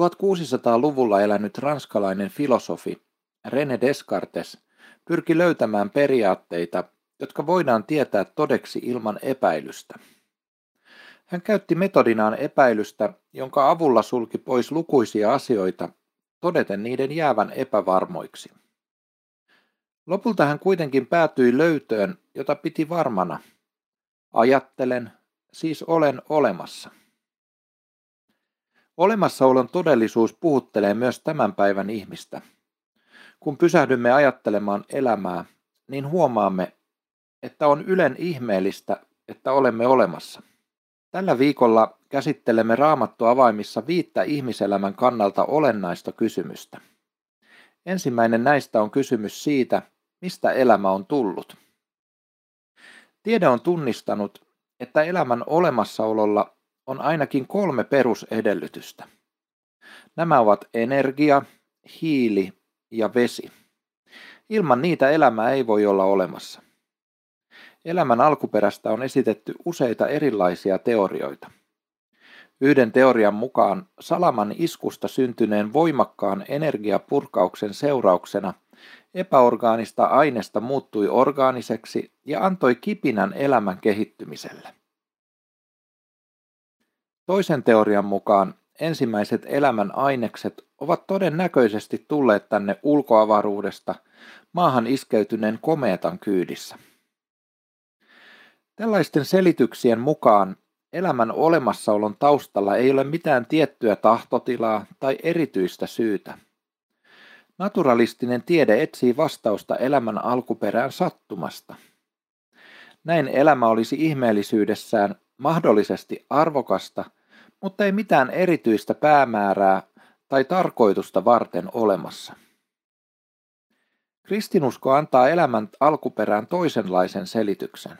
1600-luvulla elänyt ranskalainen filosofi René Descartes pyrki löytämään periaatteita, jotka voidaan tietää todeksi ilman epäilystä. Hän käytti metodinaan epäilystä, jonka avulla sulki pois lukuisia asioita, todeten niiden jäävän epävarmoiksi. Lopulta hän kuitenkin päätyi löytöön, jota piti varmana. Ajattelen, siis olen olemassa. Olemassaolon todellisuus puhuttelee myös tämän päivän ihmistä. Kun pysähdymme ajattelemaan elämää, niin huomaamme, että on ylen ihmeellistä, että olemme olemassa. Tällä viikolla käsittelemme raamattuavaimissa viittä ihmiselämän kannalta olennaista kysymystä. Ensimmäinen näistä on kysymys siitä, mistä elämä on tullut. Tiede on tunnistanut, että elämän olemassaololla on ainakin kolme perusedellytystä. Nämä ovat energia, hiili ja vesi. Ilman niitä elämä ei voi olla olemassa. Elämän alkuperästä on esitetty useita erilaisia teorioita. Yhden teorian mukaan salaman iskusta syntyneen voimakkaan energiapurkauksen seurauksena epäorgaanista aineesta muuttui orgaaniseksi ja antoi kipinän elämän kehittymiselle. Toisen teorian mukaan ensimmäiset elämän ainekset ovat todennäköisesti tulleet tänne ulkoavaruudesta maahan iskeytyneen komeetan kyydissä. Tällaisten selityksien mukaan elämän olemassaolon taustalla ei ole mitään tiettyä tahtotilaa tai erityistä syytä. Naturalistinen tiede etsii vastausta elämän alkuperään sattumasta. Näin elämä olisi ihmeellisyydessään mahdollisesti arvokasta, mutta ei mitään erityistä päämäärää tai tarkoitusta varten olemassa. Kristinusko antaa elämän alkuperään toisenlaisen selityksen.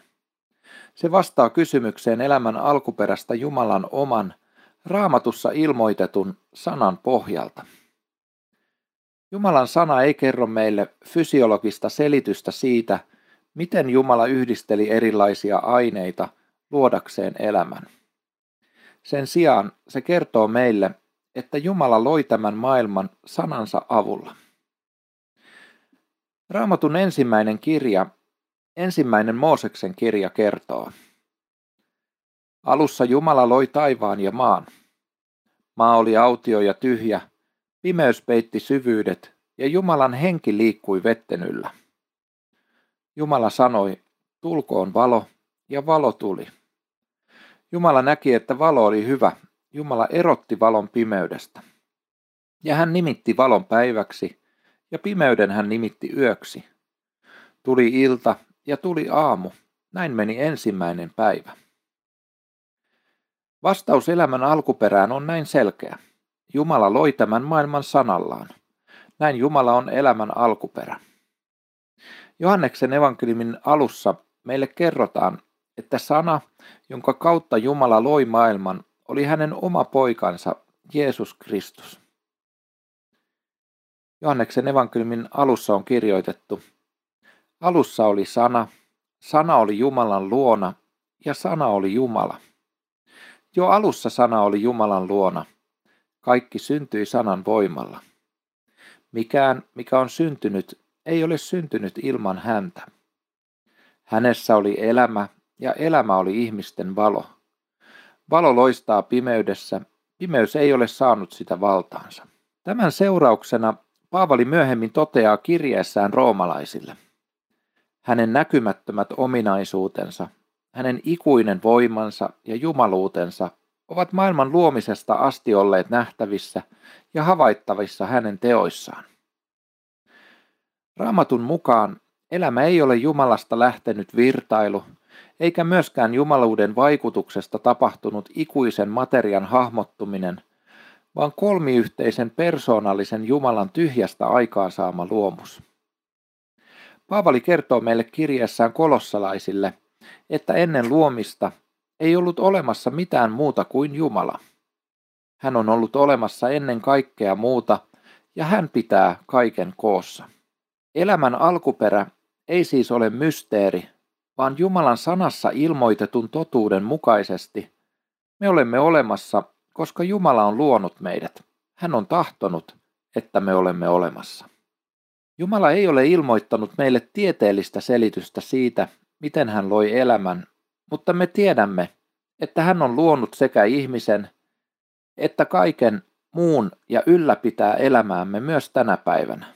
Se vastaa kysymykseen elämän alkuperästä Jumalan oman, raamatussa ilmoitetun sanan pohjalta. Jumalan sana ei kerro meille fysiologista selitystä siitä, miten Jumala yhdisteli erilaisia aineita luodakseen elämän. Sen sijaan se kertoo meille, että Jumala loi tämän maailman sanansa avulla. Raamatun ensimmäinen kirja, ensimmäinen Mooseksen kirja kertoo. Alussa Jumala loi taivaan ja maan. Maa oli autio ja tyhjä, pimeys peitti syvyydet ja Jumalan henki liikkui vetten yllä. Jumala sanoi, tulkoon valo, ja valo tuli. Jumala näki, että valo oli hyvä. Jumala erotti valon pimeydestä. Ja hän nimitti valon päiväksi, ja pimeyden hän nimitti yöksi. Tuli ilta ja tuli aamu. Näin meni ensimmäinen päivä. Vastaus elämän alkuperään on näin selkeä. Jumala loi tämän maailman sanallaan. Näin Jumala on elämän alkuperä. Johanneksen evankeliumin alussa meille kerrotaan, että sana, jonka kautta Jumala loi maailman, oli hänen oma poikansa, Jeesus Kristus. Johanneksen evankeliumin alussa on kirjoitettu, alussa oli sana, sana oli Jumalan luona ja sana oli Jumala. Jo alussa sana oli Jumalan luona. Kaikki syntyi sanan voimalla. Mikään, mikä on syntynyt, ei ole syntynyt ilman häntä. Hänessä oli elämä ja elämä oli ihmisten valo. Valo loistaa pimeydessä, pimeys ei ole saanut sitä valtaansa. Tämän seurauksena Paavali myöhemmin toteaa kirjeessään roomalaisille. Hänen näkymättömät ominaisuutensa, hänen ikuinen voimansa ja jumaluutensa ovat maailman luomisesta asti olleet nähtävissä ja havaittavissa hänen teoissaan. Raamatun mukaan elämä ei ole Jumalasta lähtenyt virtailu, eikä myöskään jumaluuden vaikutuksesta tapahtunut ikuisen materian hahmottuminen, vaan kolmiyhteisen persoonallisen Jumalan tyhjästä aikaansaama luomus. Paavali kertoo meille kirjeessään kolossalaisille, että ennen luomista ei ollut olemassa mitään muuta kuin Jumala. Hän on ollut olemassa ennen kaikkea muuta, ja hän pitää kaiken koossa. Elämän alkuperä ei siis ole mysteeri, vaan Jumalan sanassa ilmoitetun totuuden mukaisesti me olemme olemassa, koska Jumala on luonut meidät. hän on tahtonut, että me olemme olemassa. Jumala ei ole ilmoittanut meille tieteellistä selitystä siitä, miten hän loi elämän, mutta me tiedämme, että hän on luonut sekä ihmisen että kaiken muun ja ylläpitää elämäämme myös tänä päivänä.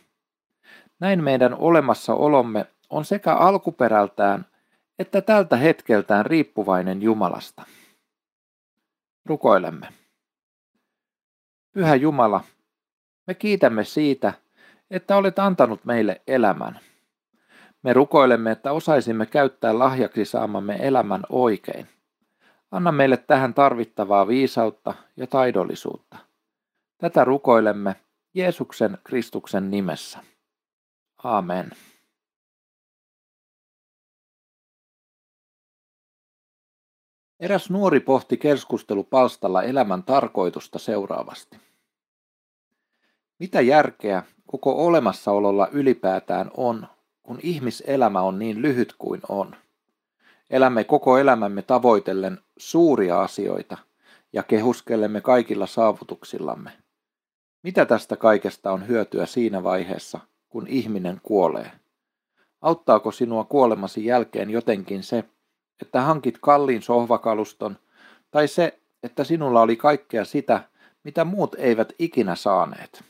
Näin meidän olemassaolomme on sekä alkuperältään että tältä hetkeltään riippuvainen Jumalasta. Rukoilemme. Pyhä Jumala, me kiitämme siitä, että olet antanut meille elämän. Me rukoilemme, että osaisimme käyttää lahjaksi saamamme elämän oikein. Anna meille tähän tarvittavaa viisautta ja taidollisuutta. Tätä rukoilemme Jeesuksen Kristuksen nimessä. Amen. Eräs nuori pohti keskustelupalstalla elämän tarkoitusta seuraavasti. Mitä järkeä koko olemassaololla ylipäätään on, kun ihmiselämä on niin lyhyt kuin on? Elämme koko elämämme tavoitellen suuria asioita ja kehuskelemme kaikilla saavutuksillamme. Mitä tästä kaikesta on hyötyä siinä vaiheessa, kun ihminen kuolee? Auttaako sinua kuolemasi jälkeen jotenkin se, että hankit kalliin sohvakaluston, tai se, että sinulla oli kaikkea sitä, mitä muut eivät ikinä saaneet?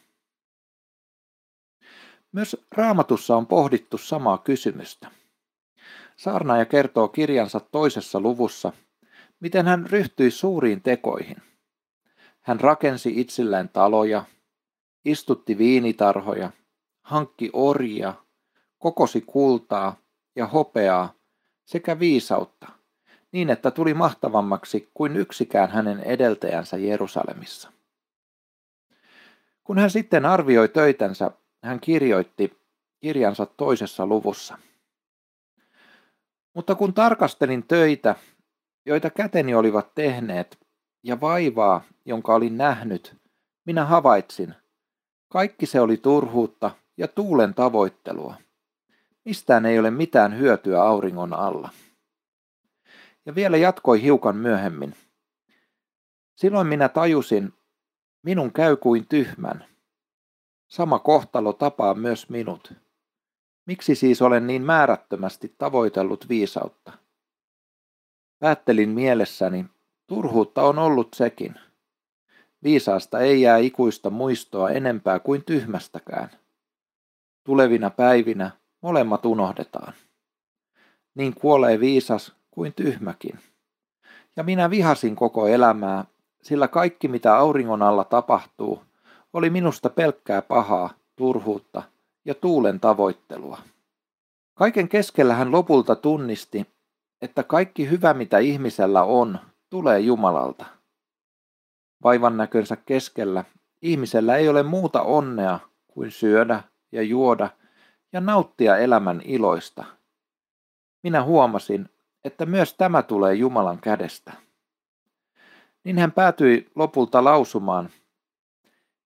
Myös raamatussa on pohdittu samaa kysymystä. Saarnaaja kertoo kirjansa toisessa luvussa, miten hän ryhtyi suuriin tekoihin. Hän rakensi itselleen taloja, istutti viinitarhoja, hankki orjia, kokosi kultaa ja hopeaa sekä viisautta, niin että tuli mahtavammaksi kuin yksikään hänen edeltäjänsä Jerusalemissa. Kun hän sitten arvioi töitänsä, hän kirjoitti kirjansa toisessa luvussa. Mutta kun tarkastelin töitä, joita käteni olivat tehneet, ja vaivaa, jonka olin nähnyt, minä havaitsin, kaikki se oli turhuutta ja tuulen tavoittelua. Mistään ei ole mitään hyötyä auringon alla. Ja vielä jatkoi hiukan myöhemmin. Silloin minä tajusin, minun käy kuin tyhmän. Sama kohtalo tapaa myös minut. Miksi siis olen niin määrättömästi tavoitellut viisautta? Päättelin mielessäni, turhuutta on ollut sekin. Viisaasta ei jää ikuista muistoa enempää kuin tyhmästäkään. Tulevina päivinä molemmat unohdetaan. Niin kuolee viisas kuin tyhmäkin. Ja minä vihasin koko elämää, sillä kaikki mitä auringon alla tapahtuu, oli minusta pelkkää pahaa, turhuutta ja tuulen tavoittelua. Kaiken keskellä hän lopulta tunnisti, että kaikki hyvä mitä ihmisellä on, tulee Jumalalta. Vaivan näkönsä keskellä ihmisellä ei ole muuta onnea kuin syödä ja juoda ja nauttia elämän iloista. Minä huomasin, että myös tämä tulee Jumalan kädestä. Niin hän päätyi lopulta lausumaan,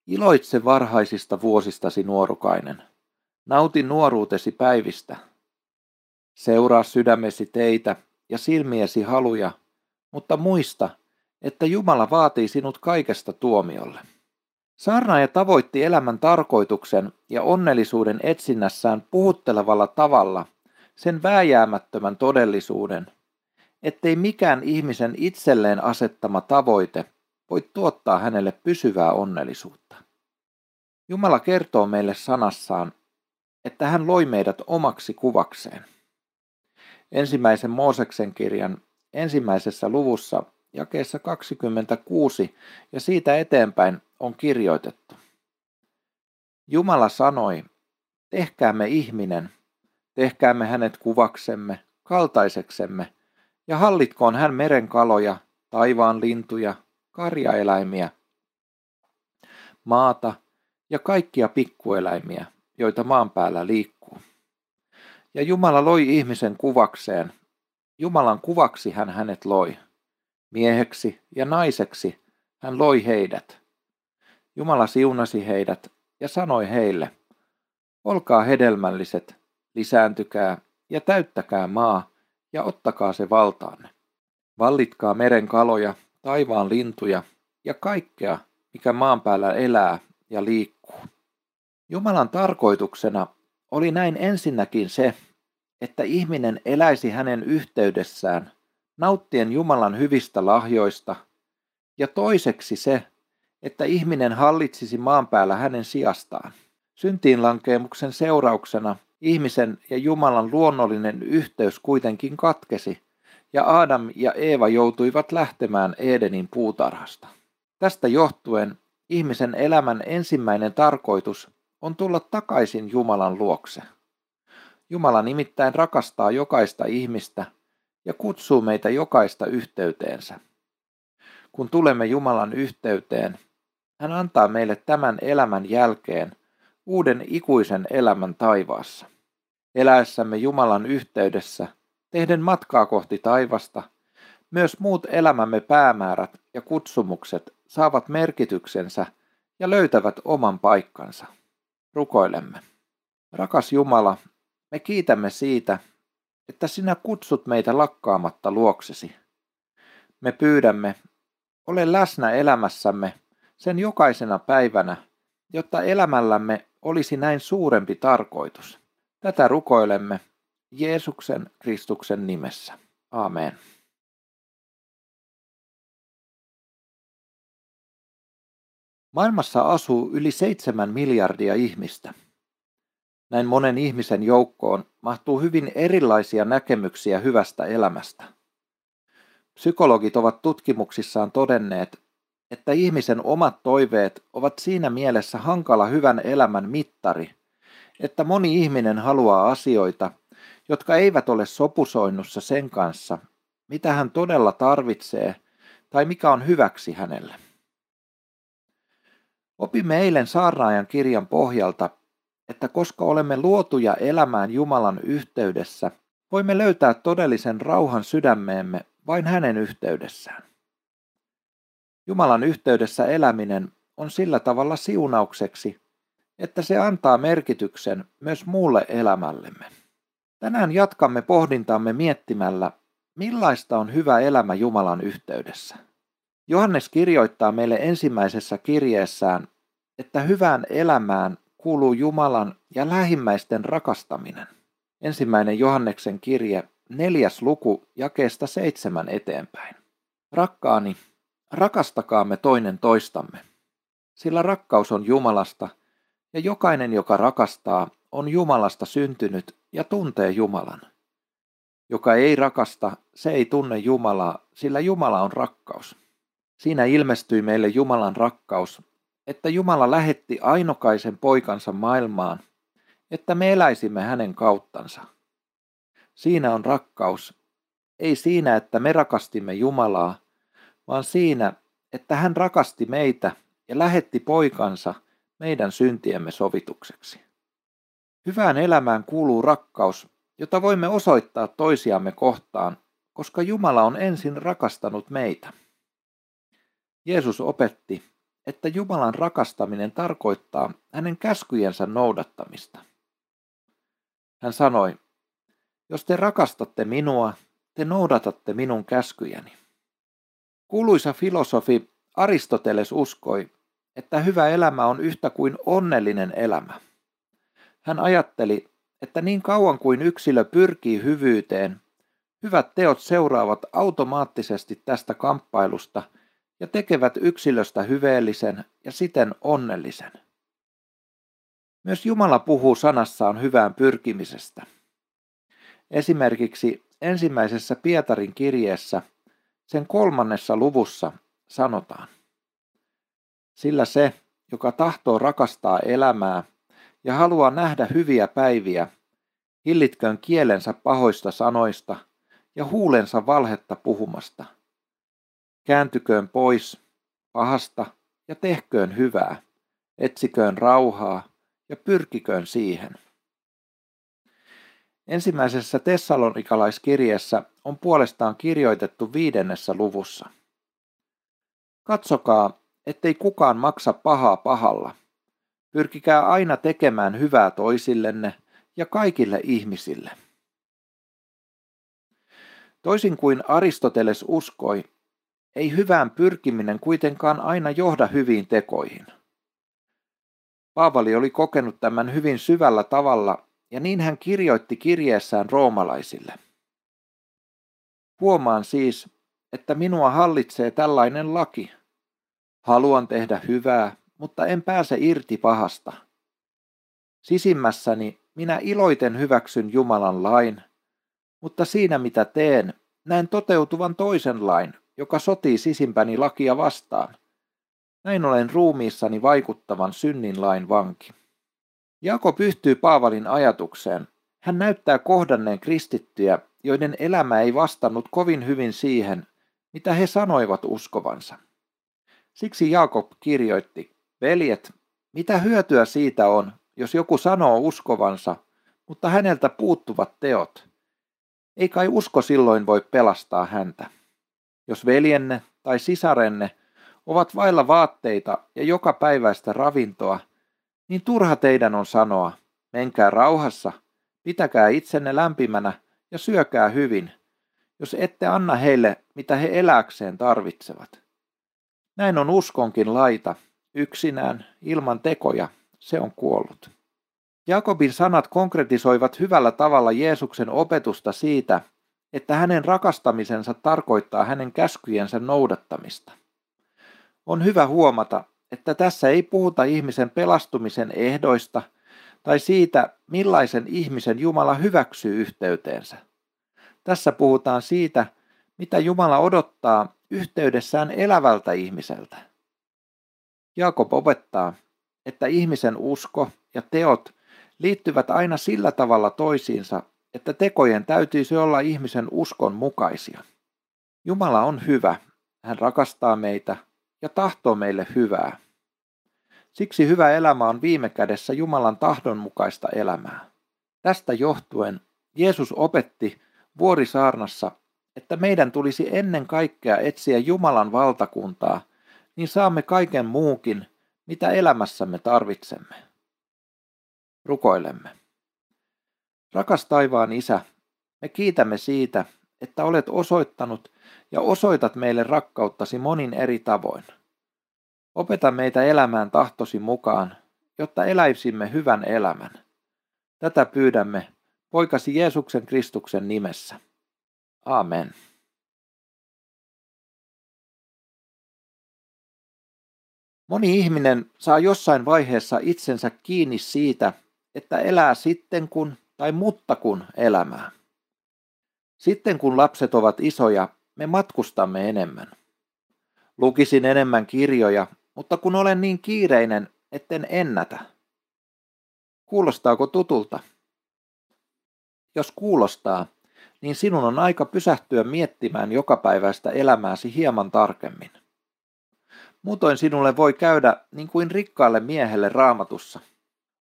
Iloitse varhaisista vuosistasi nuorukainen. Nauti nuoruutesi päivistä. Seuraa sydämesi teitä ja silmiesi haluja, mutta muista, että Jumala vaatii sinut kaikesta tuomiolle. Saarnaaja tavoitti elämän tarkoituksen ja onnellisuuden etsinnässään puhuttelevalla tavalla sen vääjäämättömän todellisuuden, ettei mikään ihmisen itselleen asettama tavoite voi tuottaa hänelle pysyvää onnellisuutta. Jumala kertoo meille sanassaan, että hän loi meidät omaksi kuvakseen. Ensimmäisen Mooseksen kirjan ensimmäisessä luvussa jakeessa 26 ja siitä eteenpäin on kirjoitettu. Jumala sanoi, tehkäämme ihminen, tehkäämme hänet kuvaksemme, kaltaiseksemme, ja hallitkoon hän meren kaloja, taivaan lintuja, karjaeläimiä, maata ja kaikkia pikkueläimiä, joita maan päällä liikkuu. Ja Jumala loi ihmisen kuvakseen. Jumalan kuvaksi hän hänet loi. Mieheksi ja naiseksi hän loi heidät. Jumala siunasi heidät ja sanoi heille, olkaa hedelmälliset, lisääntykää ja täyttäkää maa ja ottakaa se valtaanne. Vallitkaa meren kaloja, taivaan lintuja ja kaikkea, mikä maan päällä elää ja liikkuu. Jumalan tarkoituksena oli näin ensinnäkin se, että ihminen eläisi hänen yhteydessään, nauttien Jumalan hyvistä lahjoista, ja toiseksi se, että ihminen hallitsisi maan päällä hänen sijastaan. Syntiinlankeemuksen seurauksena ihmisen ja Jumalan luonnollinen yhteys kuitenkin katkesi, ja Adam ja Eeva joutuivat lähtemään Edenin puutarhasta. Tästä johtuen ihmisen elämän ensimmäinen tarkoitus on tulla takaisin Jumalan luokse. Jumala nimittäin rakastaa jokaista ihmistä ja kutsuu meitä jokaista yhteyteensä. Kun tulemme Jumalan yhteyteen, hän antaa meille tämän elämän jälkeen uuden ikuisen elämän taivaassa. Eläessämme Jumalan yhteydessä, tehden matkaa kohti taivasta, myös muut elämämme päämäärät ja kutsumukset saavat merkityksensä ja löytävät oman paikkansa. Rukoilemme. Rakas Jumala, me kiitämme siitä, että sinä kutsut meitä lakkaamatta luoksesi. Me pyydämme, ole läsnä elämässämme sen jokaisena päivänä, jotta elämällämme olisi näin suurempi tarkoitus. Tätä rukoilemme Jeesuksen Kristuksen nimessä. Amen. Maailmassa asuu yli seitsemän miljardia ihmistä. Näin monen ihmisen joukkoon mahtuu hyvin erilaisia näkemyksiä hyvästä elämästä. Psykologit ovat tutkimuksissaan todenneet, että ihmisen omat toiveet ovat siinä mielessä hankala hyvän elämän mittari, että moni ihminen haluaa asioita, jotka eivät ole sopusoinnussa sen kanssa, mitä hän todella tarvitsee tai mikä on hyväksi hänelle. Opimme eilen saarnaajan kirjan pohjalta, että koska olemme luotuja elämään Jumalan yhteydessä, voimme löytää todellisen rauhan sydämeemme vain hänen yhteydessään. Jumalan yhteydessä eläminen on sillä tavalla siunaukseksi, että se antaa merkityksen myös muulle elämällemme. Tänään jatkamme pohdintamme miettimällä, millaista on hyvä elämä Jumalan yhteydessä. Johannes kirjoittaa meille ensimmäisessä kirjeessään, että hyvään elämään kuuluu Jumalan ja lähimmäisten rakastaminen. Ensimmäinen Johanneksen kirje, neljäs luku, jakeesta seitsemän eteenpäin. Rakkaani, rakastakaamme toinen toistamme, sillä rakkaus on Jumalasta, ja jokainen, joka rakastaa, on Jumalasta syntynyt ja tuntee Jumalan. Joka ei rakasta, se ei tunne Jumalaa, sillä Jumala on rakkaus. Siinä ilmestyi meille Jumalan rakkaus, että Jumala lähetti ainokaisen poikansa maailmaan, että me eläisimme hänen kauttansa. Siinä on rakkaus, ei siinä, että me rakastimme Jumalaa, vaan siinä, että hän rakasti meitä ja lähetti poikansa meidän syntiemme sovitukseksi. Hyvään elämään kuuluu rakkaus, jota voimme osoittaa toisiamme kohtaan, koska Jumala on ensin rakastanut meitä. Jeesus opetti, että Jumalan rakastaminen tarkoittaa hänen käskyjensä noudattamista. Hän sanoi, jos te rakastatte minua, te noudatatte minun käskyjäni. Kuuluisa filosofi Aristoteles uskoi, että hyvä elämä on yhtä kuin onnellinen elämä. Hän ajatteli, että niin kauan kuin yksilö pyrkii hyvyyteen, hyvät teot seuraavat automaattisesti tästä kamppailusta ja tekevät yksilöstä hyveellisen ja siten onnellisen. Myös Jumala puhuu sanassaan hyvään pyrkimisestä. Esimerkiksi ensimmäisessä Pietarin kirjeessä, sen kolmannessa luvussa, sanotaan. Sillä se, joka tahtoo rakastaa elämää ja haluaa nähdä hyviä päiviä, hillitköön kielensä pahoista sanoista ja huulensa valhetta puhumasta. Kääntyköön pois pahasta ja tehköön hyvää, etsiköön rauhaa ja pyrkiköön siihen. Ensimmäisessä tessalonikalaiskirjeessä on puolestaan kirjoitettu viidennessä luvussa. Katsokaa, ettei kukaan maksa pahaa pahalla. Pyrkikää aina tekemään hyvää toisillenne ja kaikille ihmisille. Toisin kuin Aristoteles uskoi, ei hyvään pyrkiminen kuitenkaan aina johda hyviin tekoihin. Paavali oli kokenut tämän hyvin syvällä tavalla ja niin hän kirjoitti kirjeessään roomalaisille. Huomaan siis, että minua hallitsee tällainen laki. Haluan tehdä hyvää, mutta en pääse irti pahasta. Sisimmässäni minä iloiten hyväksyn Jumalan lain, mutta siinä mitä teen, näen toteutuvan toisen lain, joka sotii sisimpäni lakia vastaan. Näin olen ruumiissani vaikuttavan synnin lain vanki. Jakob yhtyy Paavalin ajatukseen. Hän näyttää kohdanneen kristittyjä, joiden elämä ei vastannut kovin hyvin siihen, mitä he sanoivat uskovansa. Siksi Jaakob kirjoitti, veljet, mitä hyötyä siitä on, jos joku sanoo uskovansa, mutta häneltä puuttuvat teot? Ei kai usko silloin voi pelastaa häntä. Jos veljenne tai sisarenne ovat vailla vaatteita ja joka päiväistä ravintoa, niin turha teidän on sanoa, menkää rauhassa, pitäkää itsenne lämpimänä ja syökää hyvin, jos ette anna heille, mitä he eläkseen tarvitsevat. Näin on uskonkin laita, yksinään, ilman tekoja, se on kuollut. Jakobin sanat konkretisoivat hyvällä tavalla Jeesuksen opetusta siitä, että hänen rakastamisensa tarkoittaa hänen käskyjensä noudattamista. On hyvä huomata, että tässä ei puhuta ihmisen pelastumisen ehdoista tai siitä, millaisen ihmisen Jumala hyväksyy yhteyteensä. Tässä puhutaan siitä, mitä Jumala odottaa yhteydessään elävältä ihmiseltä. Jaakob opettaa, että ihmisen usko ja teot liittyvät aina sillä tavalla toisiinsa, että tekojen täytyisi olla ihmisen uskon mukaisia. Jumala on hyvä, hän rakastaa meitä ja tahtoo meille hyvää. Siksi hyvä elämä on viime kädessä Jumalan tahdon mukaista elämää. Tästä johtuen Jeesus opetti vuorisaarnassa, että meidän tulisi ennen kaikkea etsiä Jumalan valtakuntaa, niin saamme kaiken muukin, mitä elämässämme tarvitsemme. Rukoilemme. Rakas taivaan Isä, me kiitämme siitä, että olet osoittanut ja osoitat meille rakkauttasi monin eri tavoin. Opeta meitä elämään tahtosi mukaan, jotta eläisimme hyvän elämän. Tätä pyydämme poikasi Jeesuksen Kristuksen nimessä. Amen. Moni ihminen saa jossain vaiheessa itsensä kiinni siitä, että elää sitten kun tai mutta kun elämää. Sitten kun lapset ovat isoja, me matkustamme enemmän. Lukisin enemmän kirjoja, mutta kun olen niin kiireinen, etten ennätä. Kuulostaako tutulta? Jos kuulostaa, niin sinun on aika pysähtyä miettimään jokapäiväistä elämääsi hieman tarkemmin. Muutoin sinulle voi käydä niin kuin rikkaalle miehelle raamatussa.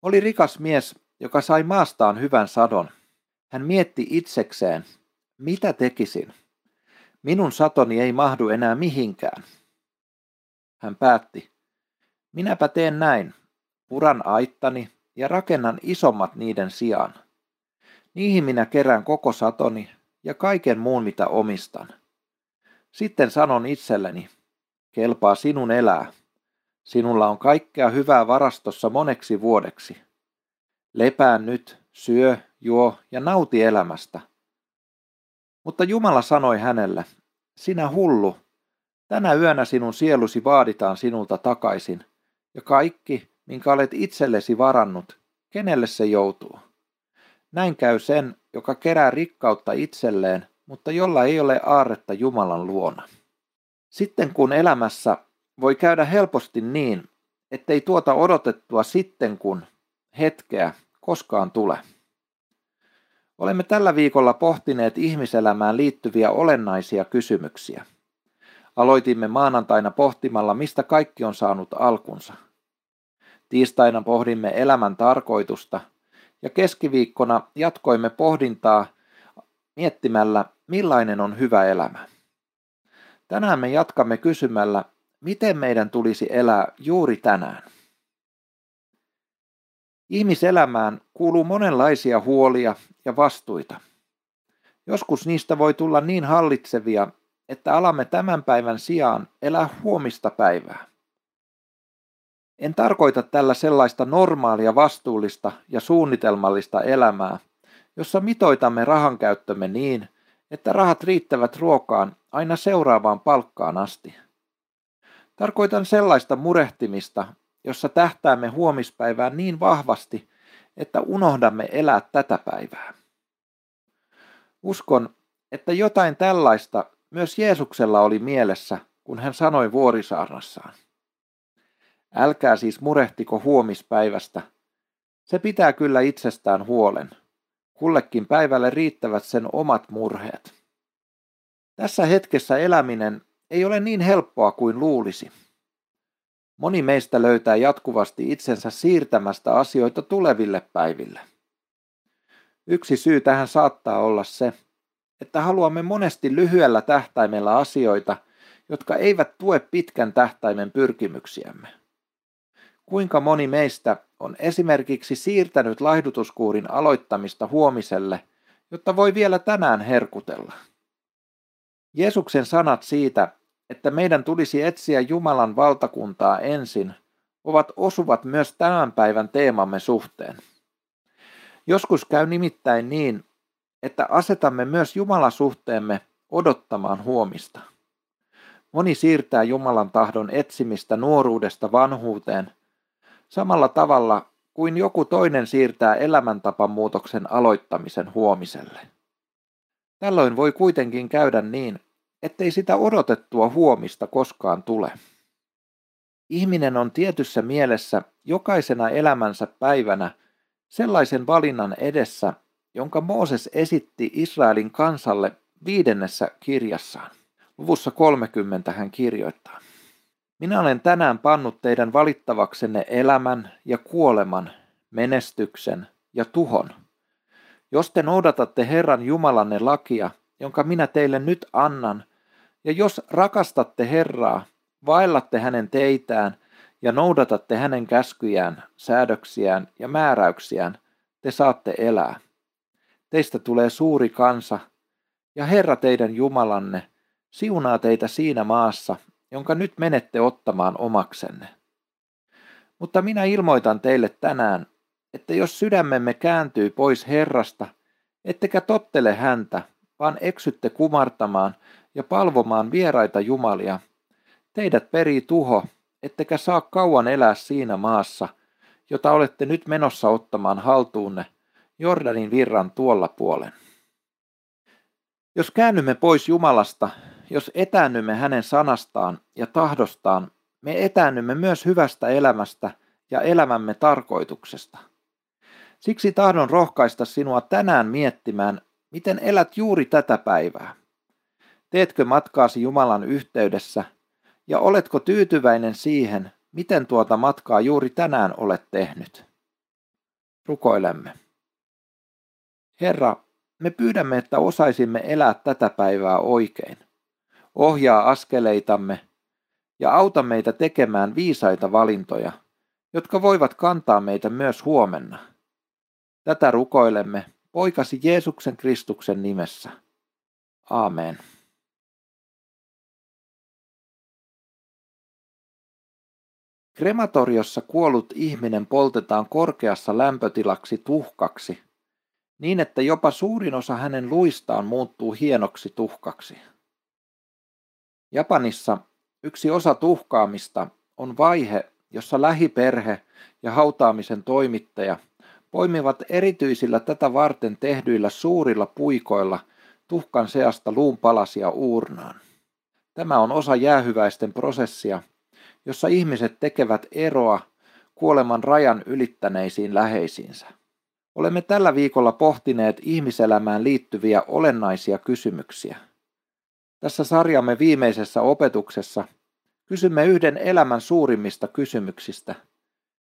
Oli rikas mies, joka sai maastaan hyvän sadon. Hän mietti itsekseen, mitä tekisin? Minun satoni ei mahdu enää mihinkään. Hän päätti, minäpä teen näin, puran aittani ja rakennan isommat niiden sijaan. Niihin minä kerään koko satoni ja kaiken muun mitä omistan. Sitten sanon itselleni, kelpaa sinun elää. Sinulla on kaikkea hyvää varastossa moneksi vuodeksi. Lepää nyt, syö, juo ja nauti elämästä. Mutta Jumala sanoi hänelle, sinä hullu, tänä yönä sinun sielusi vaaditaan sinulta takaisin, ja kaikki, minkä olet itsellesi varannut, kenelle se joutuu. Näin käy sen, joka kerää rikkautta itselleen, mutta jolla ei ole aarretta Jumalan luona. Sitten kun elämässä voi käydä helposti niin, ettei tuota odotettua sitten kun hetkeä koskaan tule. Olemme tällä viikolla pohtineet ihmiselämään liittyviä olennaisia kysymyksiä. Aloitimme maanantaina pohtimalla, mistä kaikki on saanut alkunsa. Tiistaina pohdimme elämän tarkoitusta ja keskiviikkona jatkoimme pohdintaa miettimällä, millainen on hyvä elämä. Tänään me jatkamme kysymällä, miten meidän tulisi elää juuri tänään. Ihmiselämään kuuluu monenlaisia huolia ja vastuita. Joskus niistä voi tulla niin hallitsevia, että alamme tämän päivän sijaan elää huomista päivää. En tarkoita tällä sellaista normaalia, vastuullista ja suunnitelmallista elämää, jossa mitoitamme rahan käyttömme niin, että rahat riittävät ruokaan aina seuraavaan palkkaan asti. Tarkoitan sellaista murehtimista, jossa tähtäämme huomispäivään niin vahvasti, että unohdamme elää tätä päivää. Uskon, että jotain tällaista myös Jeesuksella oli mielessä, kun hän sanoi vuorisaarnassaan. Älkää siis murehtiko huomispäivästä. Se pitää kyllä itsestään huolen. Kullekin päivälle riittävät sen omat murheet. Tässä hetkessä eläminen ei ole niin helppoa kuin luulisi. Moni meistä löytää jatkuvasti itsensä siirtämästä asioita tuleville päiville. Yksi syy tähän saattaa olla se, että haluamme monesti lyhyellä tähtäimellä asioita, jotka eivät tue pitkän tähtäimen pyrkimyksiämme. Kuinka moni meistä on esimerkiksi siirtänyt laihdutuskuurin aloittamista huomiselle, jotta voi vielä tänään herkutella? Jeesuksen sanat siitä, että meidän tulisi etsiä Jumalan valtakuntaa ensin, ovat osuvat myös tämän päivän teemamme suhteen. Joskus käy nimittäin niin, että asetamme myös Jumalan suhteemme odottamaan huomista. Moni siirtää Jumalan tahdon etsimistä nuoruudesta vanhuuteen samalla tavalla kuin joku toinen siirtää elämäntapamuutoksen aloittamisen huomiselle. Tällöin voi kuitenkin käydä niin, ettei sitä odotettua huomista koskaan tule. Ihminen on tietyssä mielessä jokaisena elämänsä päivänä sellaisen valinnan edessä, jonka Mooses esitti Israelin kansalle viidennessä kirjassaan. Luvussa 30 hän kirjoittaa. Minä olen tänään pannut teidän valittavaksenne elämän ja kuoleman, menestyksen ja tuhon. Jos te noudatatte Herran Jumalanne lakia, jonka minä teille nyt annan, ja jos rakastatte Herraa, vaellatte hänen teitään ja noudatatte hänen käskyjään, säädöksiään ja määräyksiään, te saatte elää. Teistä tulee suuri kansa, ja Herra teidän Jumalanne siunaa teitä siinä maassa, jonka nyt menette ottamaan omaksenne. Mutta minä ilmoitan teille tänään, että jos sydämemme kääntyy pois Herrasta, ettekä tottele häntä, vaan eksytte kumartamaan ja palvomaan vieraita jumalia, teidät perii tuho, ettekä saa kauan elää siinä maassa, jota olette nyt menossa ottamaan haltuunne Jordanin virran tuolla puolen. Jos käännymme pois Jumalasta, jos etäännymme hänen sanastaan ja tahdostaan, me etäännymme myös hyvästä elämästä ja elämämme tarkoituksesta. Siksi tahdon rohkaista sinua tänään miettimään, miten elät juuri tätä päivää. Teetkö matkaasi Jumalan yhteydessä ja oletko tyytyväinen siihen, miten tuota matkaa juuri tänään olet tehnyt? Rukoilemme. Herra, me pyydämme, että osaisimme elää tätä päivää oikein. Ohjaa askeleitamme ja auta meitä tekemään viisaita valintoja, jotka voivat kantaa meitä myös huomenna. Tätä rukoilemme poikasi Jeesuksen Kristuksen nimessä. Aamen. Krematoriossa kuollut ihminen poltetaan korkeassa lämpötilaksi tuhkaksi, niin että jopa suurin osa hänen luistaan muuttuu hienoksi tuhkaksi. Japanissa yksi osa tuhkaamista on vaihe, jossa lähiperhe ja hautaamisen toimittaja poimivat erityisillä tätä varten tehdyillä suurilla puikoilla tuhkan seasta luun palasia uurnaan. Tämä on osa jäähyväisten prosessia, jossa ihmiset tekevät eroa kuoleman rajan ylittäneisiin läheisiinsä. Olemme tällä viikolla pohtineet ihmiselämään liittyviä olennaisia kysymyksiä. Tässä sarjamme viimeisessä opetuksessa kysymme yhden elämän suurimmista kysymyksistä,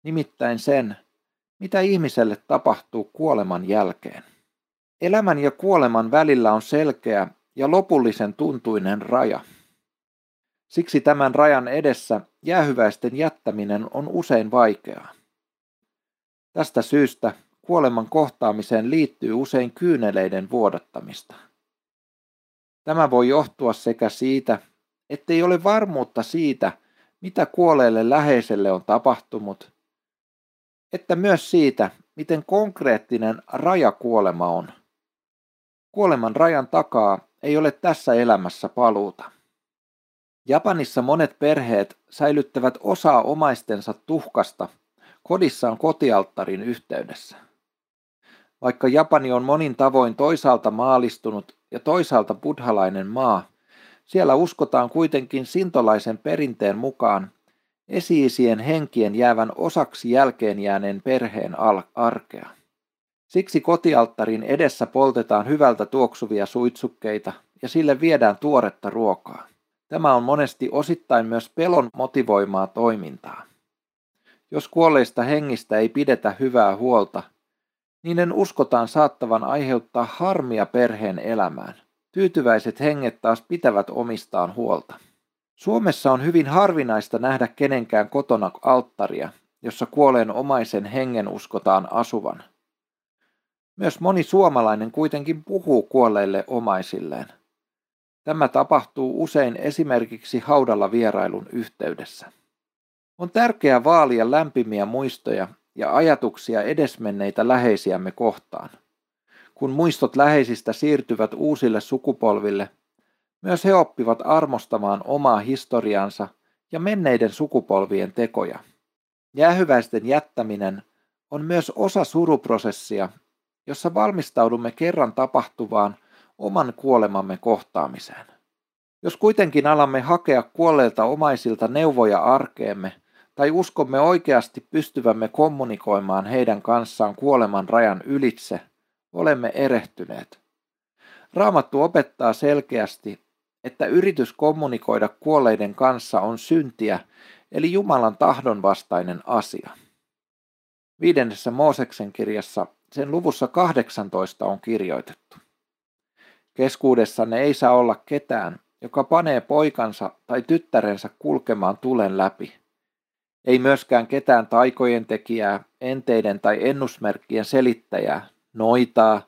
nimittäin sen, mitä ihmiselle tapahtuu kuoleman jälkeen. Elämän ja kuoleman välillä on selkeä ja lopullisen tuntuinen raja. Siksi tämän rajan edessä jäähyväisten jättäminen on usein vaikeaa. Tästä syystä kuoleman kohtaamiseen liittyy usein kyyneleiden vuodattamista. Tämä voi johtua sekä siitä, ettei ole varmuutta siitä, mitä kuolleelle läheiselle on tapahtunut, että myös siitä, miten konkreettinen raja kuolema on. Kuoleman rajan takaa ei ole tässä elämässä paluuta. Japanissa monet perheet säilyttävät osaa omaistensa tuhkasta kodissaan kotialttarin yhteydessä. Vaikka Japani on monin tavoin toisaalta maalistunut ja toisaalta buddhalainen maa, siellä uskotaan kuitenkin sintolaisen perinteen mukaan esiisien henkien jäävän osaksi jälkeen jääneen perheen arkea. Siksi kotialttarin edessä poltetaan hyvältä tuoksuvia suitsukkeita ja sille viedään tuoretta ruokaa. Tämä on monesti osittain myös pelon motivoimaa toimintaa. Jos kuolleista hengistä ei pidetä hyvää huolta, niiden uskotaan saattavan aiheuttaa harmia perheen elämään. Tyytyväiset henget taas pitävät omistaan huolta. Suomessa on hyvin harvinaista nähdä kenenkään kotona alttaria, jossa kuoleen omaisen hengen uskotaan asuvan. Myös moni suomalainen kuitenkin puhuu kuolleille omaisilleen. Tämä tapahtuu usein esimerkiksi haudalla vierailun yhteydessä. On tärkeää vaalia lämpimiä muistoja ja ajatuksia edesmenneitä läheisiämme kohtaan. Kun muistot läheisistä siirtyvät uusille sukupolville, myös he oppivat armostamaan omaa historiansa ja menneiden sukupolvien tekoja. Jäähyväisten jättäminen on myös osa suruprosessia, jossa valmistaudumme kerran tapahtuvaan oman kuolemamme kohtaamiseen. Jos kuitenkin alamme hakea kuolleilta omaisilta neuvoja arkeemme, tai uskomme oikeasti pystyvämme kommunikoimaan heidän kanssaan kuoleman rajan ylitse, olemme erehtyneet. Raamattu opettaa selkeästi, että yritys kommunikoida kuolleiden kanssa on syntiä, eli Jumalan tahdon vastainen asia. Viidennessä Mooseksen kirjassa sen luvussa 18 on kirjoitettu. Keskuudessanne ei saa olla ketään, joka panee poikansa tai tyttärensä kulkemaan tulen läpi. Ei myöskään ketään taikojen tekijää, enteiden tai ennusmerkkien selittäjää, noitaa,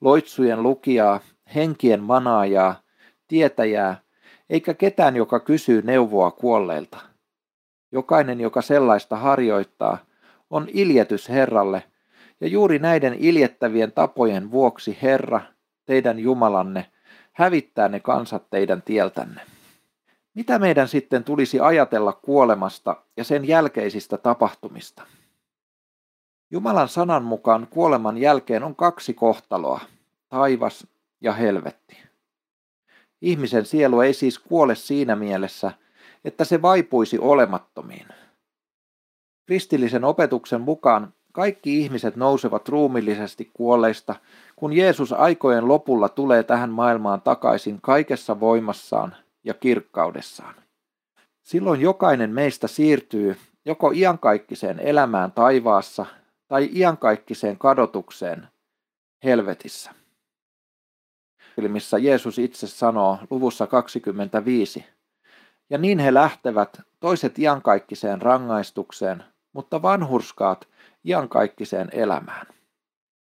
loitsujen lukijaa, henkien manaajaa, tietäjää, eikä ketään, joka kysyy neuvoa kuolleilta. Jokainen, joka sellaista harjoittaa, on iljetys Herralle, ja juuri näiden iljettävien tapojen vuoksi Herra, teidän Jumalanne, hävittää ne kansat teidän tieltänne. Mitä meidän sitten tulisi ajatella kuolemasta ja sen jälkeisistä tapahtumista? Jumalan sanan mukaan kuoleman jälkeen on kaksi kohtaloa, taivas ja helvetti. Ihmisen sielu ei siis kuole siinä mielessä, että se vaipuisi olemattomiin. Kristillisen opetuksen mukaan kaikki ihmiset nousevat ruumillisesti kuolleista, kun Jeesus aikojen lopulla tulee tähän maailmaan takaisin kaikessa voimassaan ja kirkkaudessaan. Silloin jokainen meistä siirtyy joko iankaikkiseen elämään taivaassa tai iankaikkiseen kadotukseen helvetissä. Missä Jeesus itse sanoo luvussa 25, ja niin he lähtevät toiset iankaikkiseen rangaistukseen, mutta vanhurskaat iankaikkiseen elämään.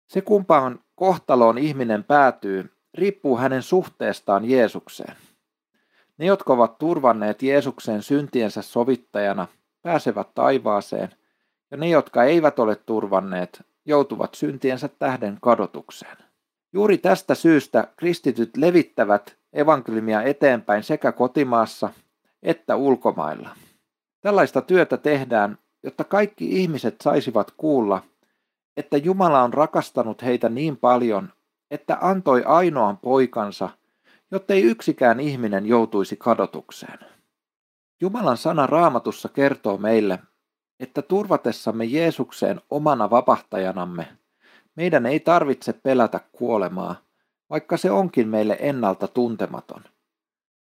Se kumpaan kohtaloon ihminen päätyy, riippuu hänen suhteestaan Jeesukseen. Ne, jotka ovat turvanneet Jeesuksen syntiensä sovittajana, pääsevät taivaaseen, ja ne, jotka eivät ole turvanneet, joutuvat syntiensä tähden kadotukseen. Juuri tästä syystä kristityt levittävät evankeliumia eteenpäin sekä kotimaassa että ulkomailla. Tällaista työtä tehdään, jotta kaikki ihmiset saisivat kuulla, että Jumala on rakastanut heitä niin paljon, että antoi ainoan poikansa – jottei yksikään ihminen joutuisi kadotukseen. Jumalan sana raamatussa kertoo meille, että turvatessamme Jeesukseen omana vapahtajanamme, meidän ei tarvitse pelätä kuolemaa, vaikka se onkin meille ennalta tuntematon.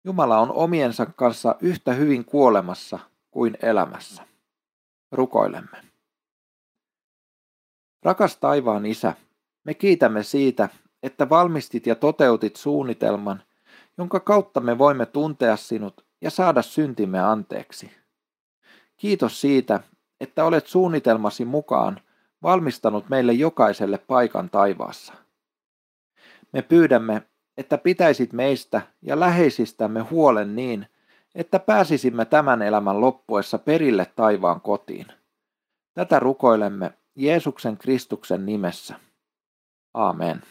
Jumala on omiensa kanssa yhtä hyvin kuolemassa kuin elämässä. Rukoilemme. Rakas taivaan Isä, me kiitämme siitä, että valmistit ja toteutit suunnitelman, jonka kautta me voimme tuntea sinut ja saada syntimme anteeksi. Kiitos siitä, että olet suunnitelmasi mukaan valmistanut meille jokaiselle paikan taivaassa. Me pyydämme, että pitäisit meistä ja läheisistämme huolen niin, että pääsisimme tämän elämän loppuessa perille taivaan kotiin. Tätä rukoilemme Jeesuksen Kristuksen nimessä. Amen.